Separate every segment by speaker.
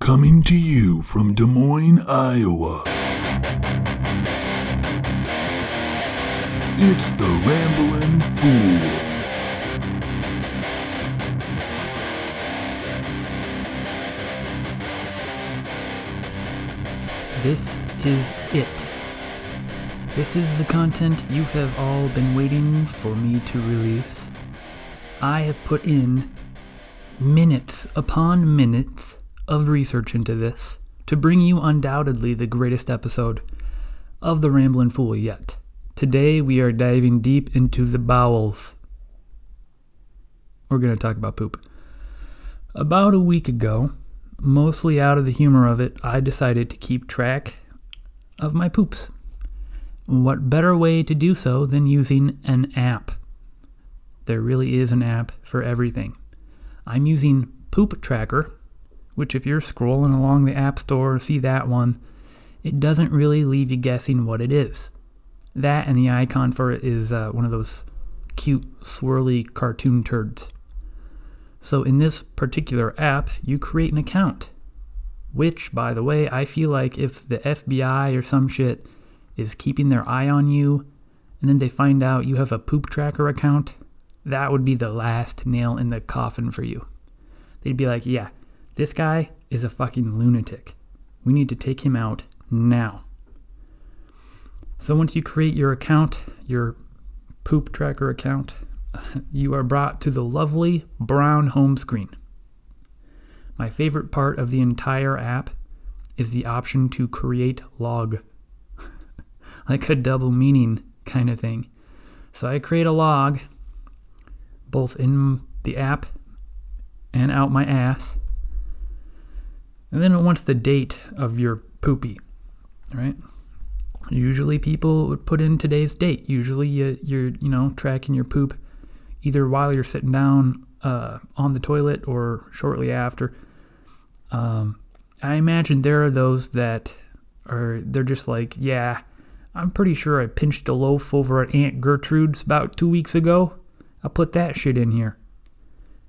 Speaker 1: Coming to you from Des Moines, Iowa. It's the Ramblin' Fool.
Speaker 2: This is it. This is the content you have all been waiting for me to release. I have put in minutes upon minutes of research into this to bring you undoubtedly the greatest episode of The Ramblin' Fool yet. Today we are diving deep into the bowels. We're going to talk about poop. About a week ago, mostly out of the humor of it, I decided to keep track of my poops. What better way to do so than using an app? There really is an app for everything. I'm using Poop Tracker, which, if you're scrolling along the App Store, see that one, it doesn't really leave you guessing what it is. That and the icon for it is uh, one of those cute, swirly cartoon turds. So, in this particular app, you create an account. Which, by the way, I feel like if the FBI or some shit is keeping their eye on you and then they find out you have a poop tracker account, that would be the last nail in the coffin for you. They'd be like, yeah, this guy is a fucking lunatic. We need to take him out now. So once you create your account, your poop tracker account, you are brought to the lovely brown home screen. My favorite part of the entire app is the option to create log. like a double meaning kind of thing. So I create a log both in the app and out my ass. And then it wants the date of your poopy, right? Usually people would put in today's date. Usually you, you're, you know, tracking your poop either while you're sitting down uh, on the toilet or shortly after. Um, I imagine there are those that are, they're just like, yeah, I'm pretty sure I pinched a loaf over at Aunt Gertrude's about two weeks ago. I'll put that shit in here.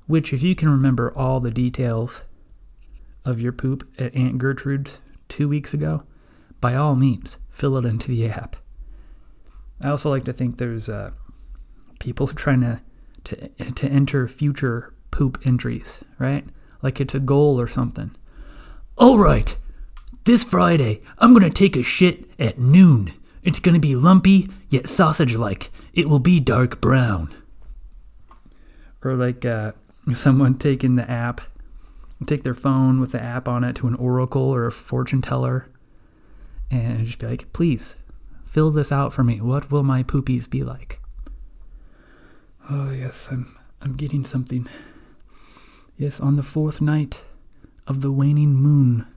Speaker 2: Which, if you can remember all the details of your poop at Aunt Gertrude's two weeks ago, by all means, fill it into the app. I also like to think there's uh, people trying to, to to enter future poop entries, right? Like it's a goal or something. All right, this Friday I'm gonna take a shit at noon. It's gonna be lumpy yet sausage-like. It will be dark brown. Or like uh, someone taking the app, take their phone with the app on it to an oracle or a fortune teller, and just be like, please fill this out for me. What will my poopies be like? Oh yes, I'm I'm getting something. Yes, on the fourth night of the waning moon,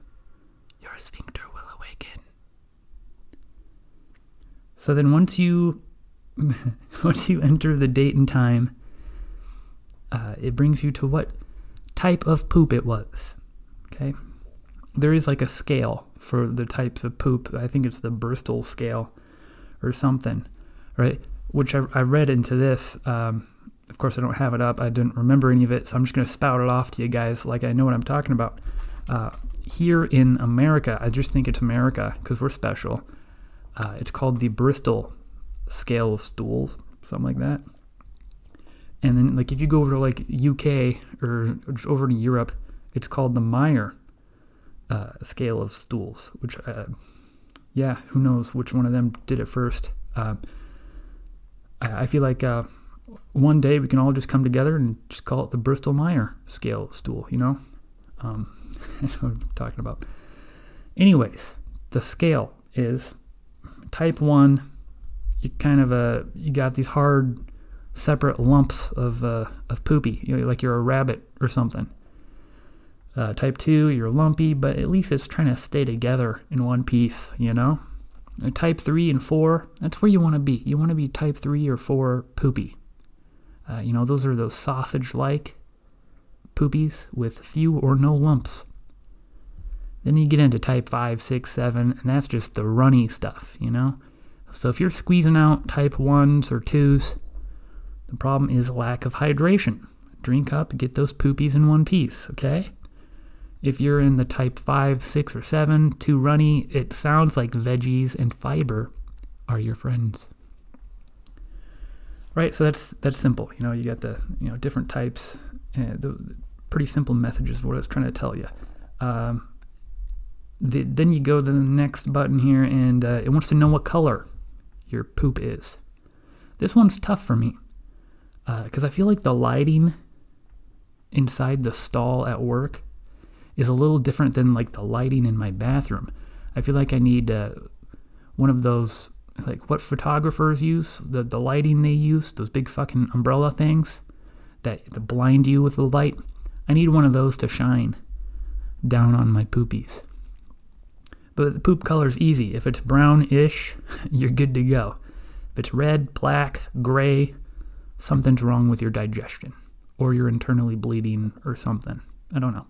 Speaker 2: your sphincter will awaken. So then once you once you enter the date and time, uh, it brings you to what type of poop it was. Okay, there is like a scale for the types of poop. I think it's the Bristol scale or something, right? Which I, I read into this. Um, of course, I don't have it up. I didn't remember any of it, so I'm just going to spout it off to you guys like I know what I'm talking about. Uh, here in America, I just think it's America because we're special. Uh, it's called the Bristol scale of stools, something like that. And then, like, if you go over to like UK or over to Europe, it's called the Meyer uh, scale of stools. Which, uh, yeah, who knows which one of them did it first? Uh, I, I feel like uh, one day we can all just come together and just call it the Bristol Meyer scale stool. You know, um, that's what I'm talking about. Anyways, the scale is type one. You kind of uh, you got these hard separate lumps of uh, of poopy, you know, like you're a rabbit or something. Uh, type two, you're lumpy, but at least it's trying to stay together in one piece, you know. Uh, type three and four, that's where you want to be. You want to be type three or four poopy. Uh, you know, those are those sausage-like poopies with few or no lumps. Then you get into type five, six, seven, and that's just the runny stuff, you know. So if you're squeezing out type ones or twos, the problem is lack of hydration. Drink up, get those poopies in one piece, okay? If you're in the type 5, 6, or 7, too runny, it sounds like veggies and fiber are your friends. Right, so that's that's simple. You know, you got the you know different types, uh, the pretty simple messages of what it's trying to tell you. Um, the, then you go to the next button here, and uh, it wants to know what color your poop is. This one's tough for me because uh, I feel like the lighting inside the stall at work is a little different than like the lighting in my bathroom. I feel like I need uh, one of those like what photographers use the the lighting they use those big fucking umbrella things that, blind you with the light. I need one of those to shine down on my poopies. But the poop color's easy. If it's brownish, you're good to go. If it's red, black, gray, something's wrong with your digestion or you're internally bleeding or something. I don't know.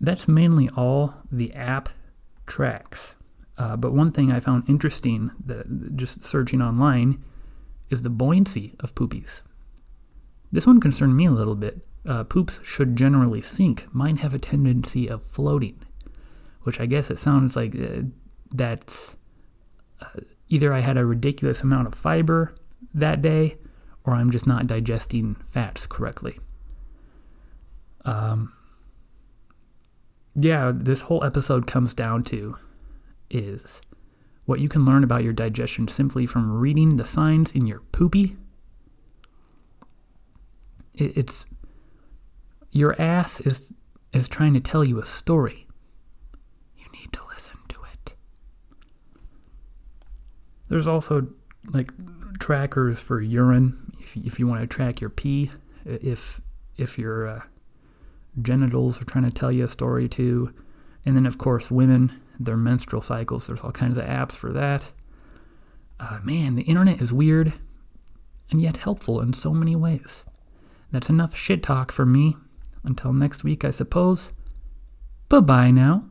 Speaker 2: That's mainly all the app tracks. Uh, but one thing I found interesting, that just searching online, is the buoyancy of poopies. This one concerned me a little bit. Uh, poops should generally sink. Mine have a tendency of floating, which I guess it sounds like uh, that's uh, either I had a ridiculous amount of fiber that day, or I'm just not digesting fats correctly. Um, yeah, this whole episode comes down to is what you can learn about your digestion simply from reading the signs in your poopy. It's your ass is is trying to tell you a story. You need to listen to it. There's also like trackers for urine if if you want to track your pee if if your uh, genitals are trying to tell you a story too. And then of course women their menstrual cycles. There's all kinds of apps for that. Uh, man, the internet is weird and yet helpful in so many ways. That's enough shit talk for me. Until next week, I suppose. Bye bye now.